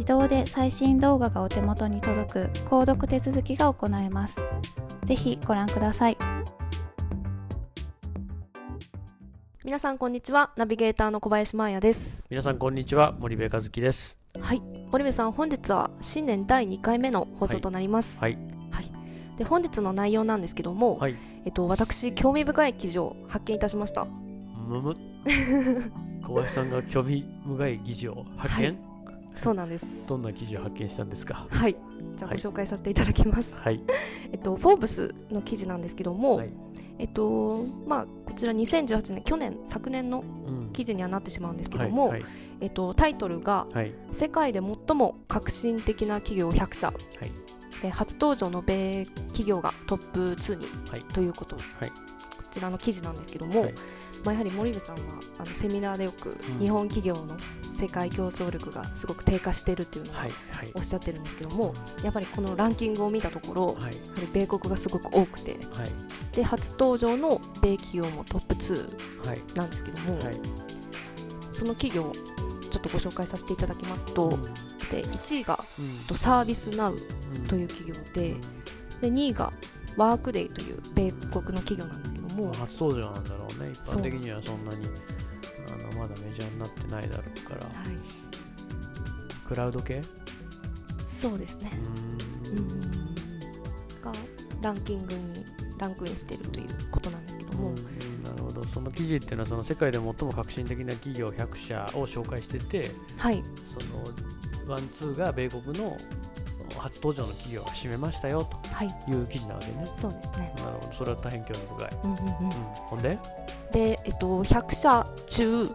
自動で最新動画がお手元に届く購読手続きが行えます。ぜひご覧ください。皆さんこんにちは。ナビゲーターの小林真彩です。皆さんこんにちは。森部和樹です。はい。森部さん本日は新年第2回目の放送となります。はい。はい、で本日の内容なんですけども、はい。えっと私興味深い記事を発見いたしました。むむ。小林さんが興味深い記事を発見、はいそうなんです。どんな記事を発見したんですか？はい。じゃあごはい紹介させていただきます、はい。えっとフォーブスの記事なんですけども、はい。えっとまあこちら2018年去年昨年のうん。記事にはなってしまうんですけども、はいえっとタイトルがはい。世界で最も革新的な企業100社、はい。で初登場の米企業がトップ2に、はい。ということ、はい。こちらの記事なんですけども、はいまあ、やはり森部さんはあのセミナーでよくうん。日本企業の世界競争力がすごく低下しているっていうのをはいはい。おっしゃってるんですけども、やっぱりこのランキングを見たところ、はい。やはり米国がすごく多くてはい。で初登場の米企業もトップ2はい。なんですけども、はい。その企業をちょっとご紹介させていただきますと、うん。で1位がうん。とサービスナウうん。という企業でで2位がワークデイという米国の企業なんですも、まあ初登場なんだろうね。一般的にはそんなにあのまだメジャーになってないだろうから。はい、クラウド系？そうですね。う、ーん。がランキングにランクインしているということなんですけども、うんなるほど。その記事っていうのはその世界で最も革新的な企業100社を紹介しててはい。そのワンツーが米国の初登場の企業が占めましたよはいとい。う記事なわけね。そうですね、なるほど、それは大変興味深い。うんうんうん。うん、ほんで、で、えっと、100社中うん。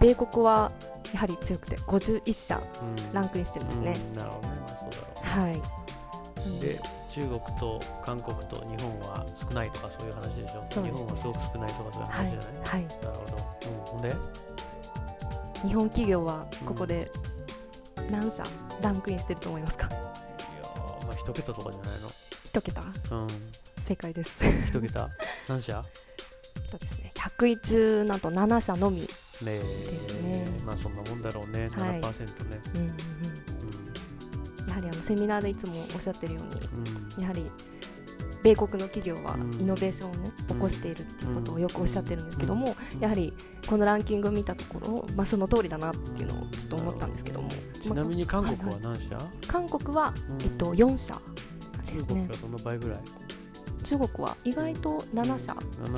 米国はやはり強くて51社うん。ランクインしてるんですね、うん。なるほどね、まあ、そうだろはい。で中国と韓国と日本は少ないとかそういう話でしょ。そうですね。日本はすごく少ないとかそういうはい話じゃない、はい。なるほど。うん、ほんで、日本企業はここで何社ランクインしてると思いますか？いやー、まあ一桁とかじゃない一桁。の。うん、正解です。一桁。何社？そうですね。100位中なんと7社のみ、ねすね。まあそんなもんだろうね、はい。7%ね。うんうんうん。やはりあのセミナーでいつもおっしゃってるようにやはり米国の企業はうん。イノベーションをね、起こしているっていうことをよくおっしゃってるんですけども、うん。やはりこのランキングを見たところ、まあ、その通りだなっていうのをちょっと思ったんですけども、ちなみに韓国は何社、韓国は、うん。えっと、4社ですね。中国がどの倍ぐらい中国は意外と7社、7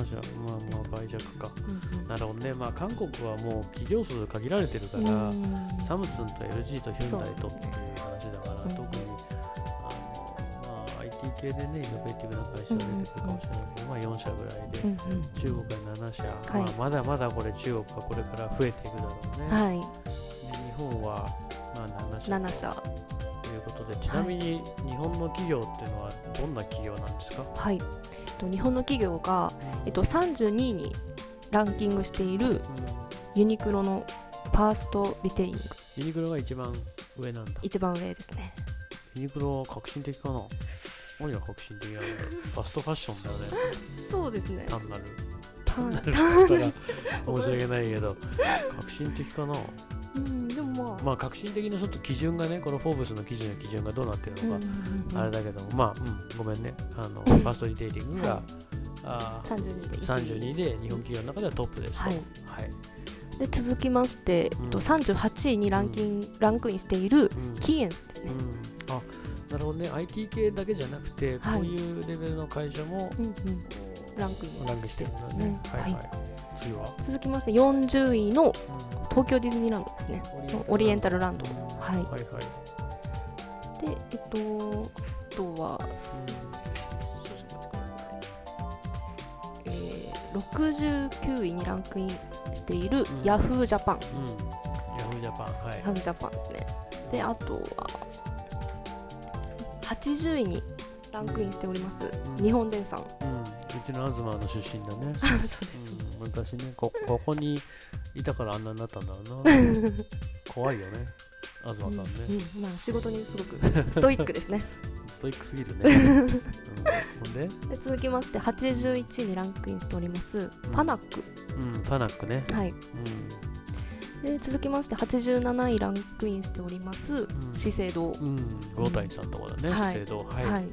社。まあまあ倍弱か。うんうん。なるほどね。まあ韓国はもう企業数限られてるから、うん。サムスンと LG とヒュンダイとっていう話だから、うん特にあの、まあ、IT 系でね、イノベーティブな会社が出てくるかもしれないけど、まあ4社ぐらいで、うんうん。中国は7社、はい。まあ、まだまだこれ中国はこれから増えていくだろうね。はい。で日本は、まあ、7社7社。ということで、ちなみに日本の企業っていうのはどんな企業なんですか、はい。えっと日本の企業が、えっと、32位にランキングしているうん。ユニクロのファーストリテイリング。ユニクロが一番上なんだ。一番上ですね。ユニクロは革新的かな？何が革新的なのファストファッションだよね。そうですね。単なる。単単なるって言ったら申し訳ないけど、革新的かな？うんでもまあ、まあ革新的なちょっと基準がね、このフォーブスの記事の基準がどうなってるのか、あれだけども、まあ、うん、ごめんね、あの、ファーストリテイリングが、あー32で1位。32で日本企業の中ではトップですと。はい。はい。で続きまして、うん。えっと、38位にランキン、ランクインしているうん。キーエンスですね、うん、あなるほどね、IT 系だけじゃなくて、はい。こういうレベルの会社もうんうん。ランクインランクしてるんだね。ねはいはい。は次は、続きまして40位のうん東京ディズニーランドですね。オリエンタルランド。うんはい。はいはい。でえっとあとはえー、69位にランクインしているん。ヤフージャパン、うん。ヤフージャパン、はい。ヤフージャパンですね。であとは80位にランクインしております、うん日本電産。うん。うちの東の出身だね。そうです。うん、昔ねこ、ここにいたからあんなになったんだろうな。怖いよね、東さんね。うん。まあ仕事にすごく ストイックですね。ストイックすぎるね。うん、ほんで、で続きまして81位にランクインしております、パナック。うん、パナックね。はい。うん。で続きまして87位ランクインしておりますうん。資生堂、うん、魚谷さんとこだね、はい。資生堂。はい。はい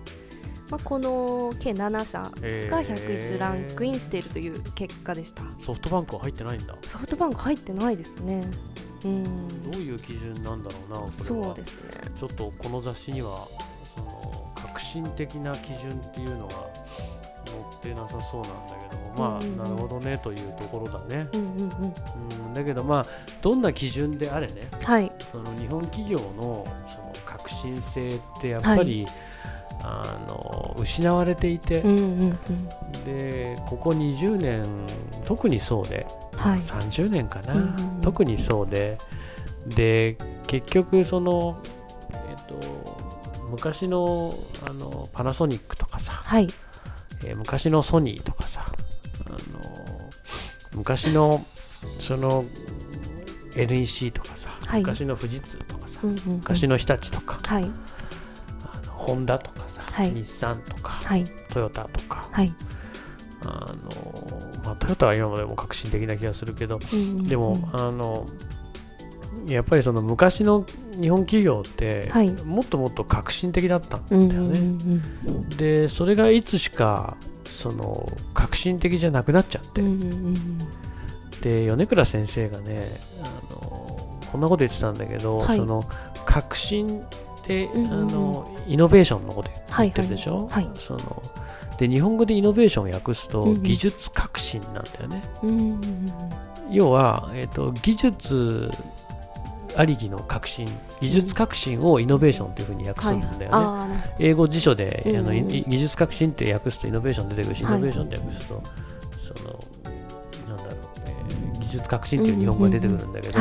まあ、この計7社えー。が101ランクインしているという結果でした、ソフトバンクは入ってないんだ。ソフトバンク入ってないですね。うん。どういう基準なんだろうな、これは。そうですね。ちょっとこの雑誌には、その革新的な基準っていうのが載ってなさそうなんだけども、まあ、うんうん。うんなるほどねというところだね。うんうんうん。うん、だけど、まあ、どんな基準であれね、はい。その日本企業のその革新性ってやっぱり、あの失われていて、うんうんうん。でここ20年特にそうで、はい。30年かな、うんうんうん。特にそうでで結局その、えっと昔のあのパナソニックとかさ、はい。えー昔のソニーとかさあの昔のその NEC とかさ、はい。昔の富士通とかさ、うんうんうん。昔の日立とか、はい。あのホンダとか日産とか、はい。トヨタとか、はい。あのまあ、トヨタは今までも革新的な気がするけど、でも、あのやっぱりその昔の日本企業って、はい。もっともっと革新的だったんだうんよね。でそれがいつしかその革新的じゃなくなっちゃって、で米倉先生がねあのこんなこと言ってたんだけど、はい。その革新って、うんあのイノベーションのことはい言ってるでしょ、はいはいそので日本語でイノベーションを訳すと、技術革新なんだよね。うん要は、えー、と技術ありきの革新技術革新をイノベーションというふうに訳すんだよね、あーなるほ英語辞書で、あのい技術革新って訳すとイノベーション出てくるし、はい。イノベーションって訳すとそのなんだろう、えー技術革新っていう日本語が出てくるんだけど、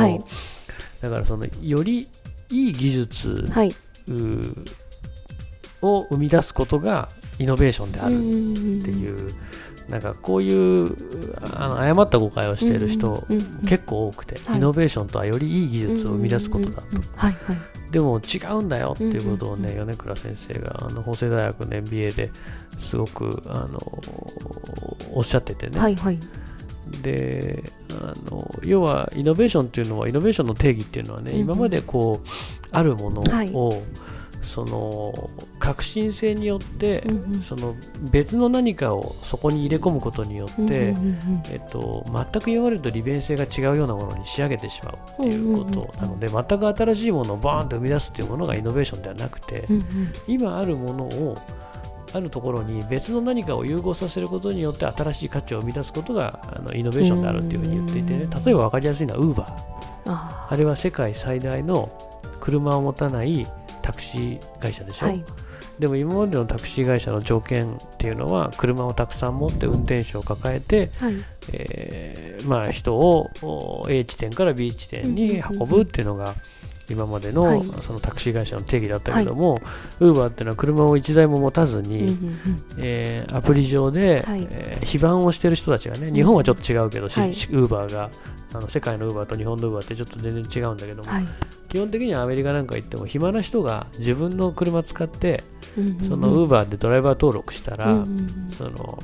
だからそのよりいい技術どはいを生み出すことがイノベーションである。るっていう、なんかこういうあの誤った誤解をしている人、結構多くて、はい。イノベーションとはよりいい技術を生み出すことだと、でも違うんだよっていうことをね、うん米倉先生があの法政大学の MBA ですごくあのおっしゃっててね、はいはい。であの要はイノベーションっていうのはイノベーションの定義っていうのはね、今までこうあるものを、はい。その革新性によって、うんうん。その別の何かをそこに入れ込むことによって、うんうんうんえっと、全く今までと利便性が違うようなものに仕上げてしまうっていうことなので、全く新しいものをバーンと生み出すっていうものがイノベーションではなくて、うんうん。今あるものをあるところに別の何かを融合させることによって新しい価値を生み出すことがあのイノベーションであるっていうふうに言っていてね。うん例えば分かりやすいのは Uber ああれは世界最大の車を持たないタクシー会社でしょ、ーはい。でも今までのタクシー会社の条件っていうのは車をたくさん持って運転手を抱えて、はい。えーまあ、人をお A 地点から B 地点に運ぶっていうのが今までの,、はい。そのタクシー会社の定義だったけども、ウーバーっていうのは車を1台も持たずに、うんうんうん。えーアプリ上で、はい。えー非番をしてる人たちがね日本はちょっと違うけど、ウーバーがあの世界のウーバーと日本のウーバーってちょっと全然違うんだけども、はい。基本的にはアメリカなんか行っても暇な人が自分の車使ってうんうんうん。そのウーバーでドライバー登録したら、うんうんうん。その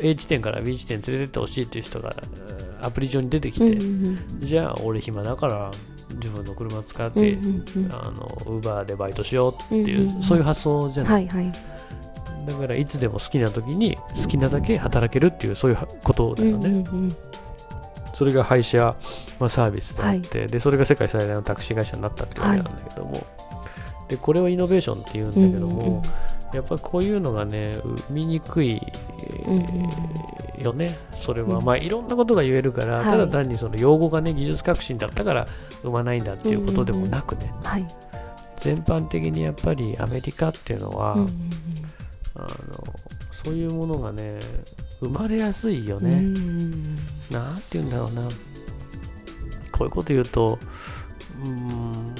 A 地点から B 地点連れてってほしいっていう人がえーアプリ上に出てきて、うんうん。じゃあ俺暇だから自分の車使っうんて、うんうん。あのウーバーでバイトしようっていう、うんうんうん。そういう発想じゃない、はいはい。だからいつでも好きな時に好きなだけ働けるっていうそういうことだよね、うんうんうん。それが配車、まあ、サービスであって、でそれが世界最大のタクシー会社になったってわけなんだけども、でこれをイノベーションって言うんだけども、うんうんうん。やっぱこういうのがね生みにくい、えーよねそれは、うん。まあいろんなことが言えるから、はい。ただ単にその用語がね技術革新だったから生まないんだっていうことでもなくね、はい。全般的にやっぱりアメリカっていうのは、あのそういうものがね生まれやすいようんね、うん。なんて言うんだろうな。こういうこと言うとうーん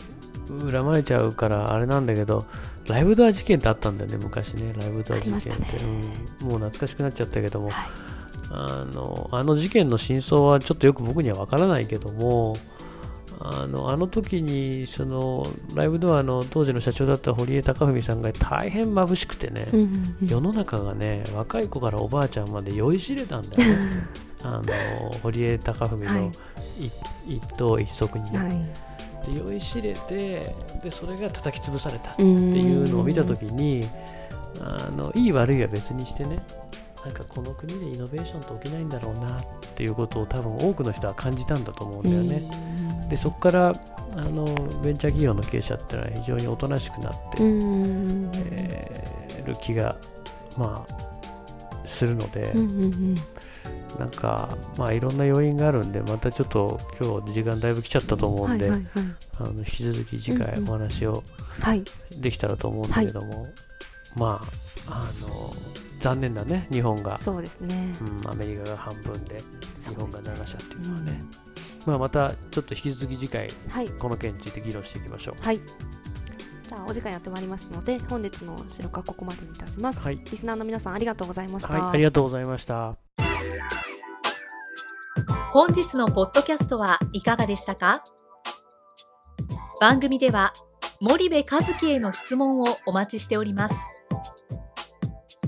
恨まれちゃうからあれなんだけどライブドア事件ってあったんだよね昔ね。ライブドア事件って、ありましたうん、もう懐かしくなっちゃったけども、はいあのあの事件の真相はちょっとよく僕には分からないけどもあのあの時にそのライブドアの当時の社長だった堀江貴文さんが大変眩しくてね、世の中がね若い子からおばあちゃんまで酔いしれたんだよ。ねあの堀江貴文のはい。一一党一足にね、はい。で酔いしれてでそれが叩き潰されたっていうのを見た時にあのいい悪いは別にしてねなんかこの国でイノベーションって起きないんだろうなっていうことを多分多くの人は感じたんだと思うんだよね。でそこからあのベンチャー企業の経営者っていうのは非常におとなしくなって、うん。えーる気がまあするので、うんうんうん。なんかまあいろんな要因があるんでまたちょっと今日時間だいぶ来ちゃったと思うんで、はいはいはい。あの引き続き次回うんうんお話をはい。できたらと思うんだけども、まああの残念だね日本が、そうですね。うん、アメリカが半分で日本が7社っていうのはね、うん。まあ、またちょっと引き続き次回はい。この件について議論していきましょう。はい。じゃあお時間やってまいりますので本日の白かここまでにいたします、はい。リスナーの皆さんありがとうございました、はいありがとうございました。本日のポッドキャストはいかがでしたか？番組では森部和樹への質問をお待ちしております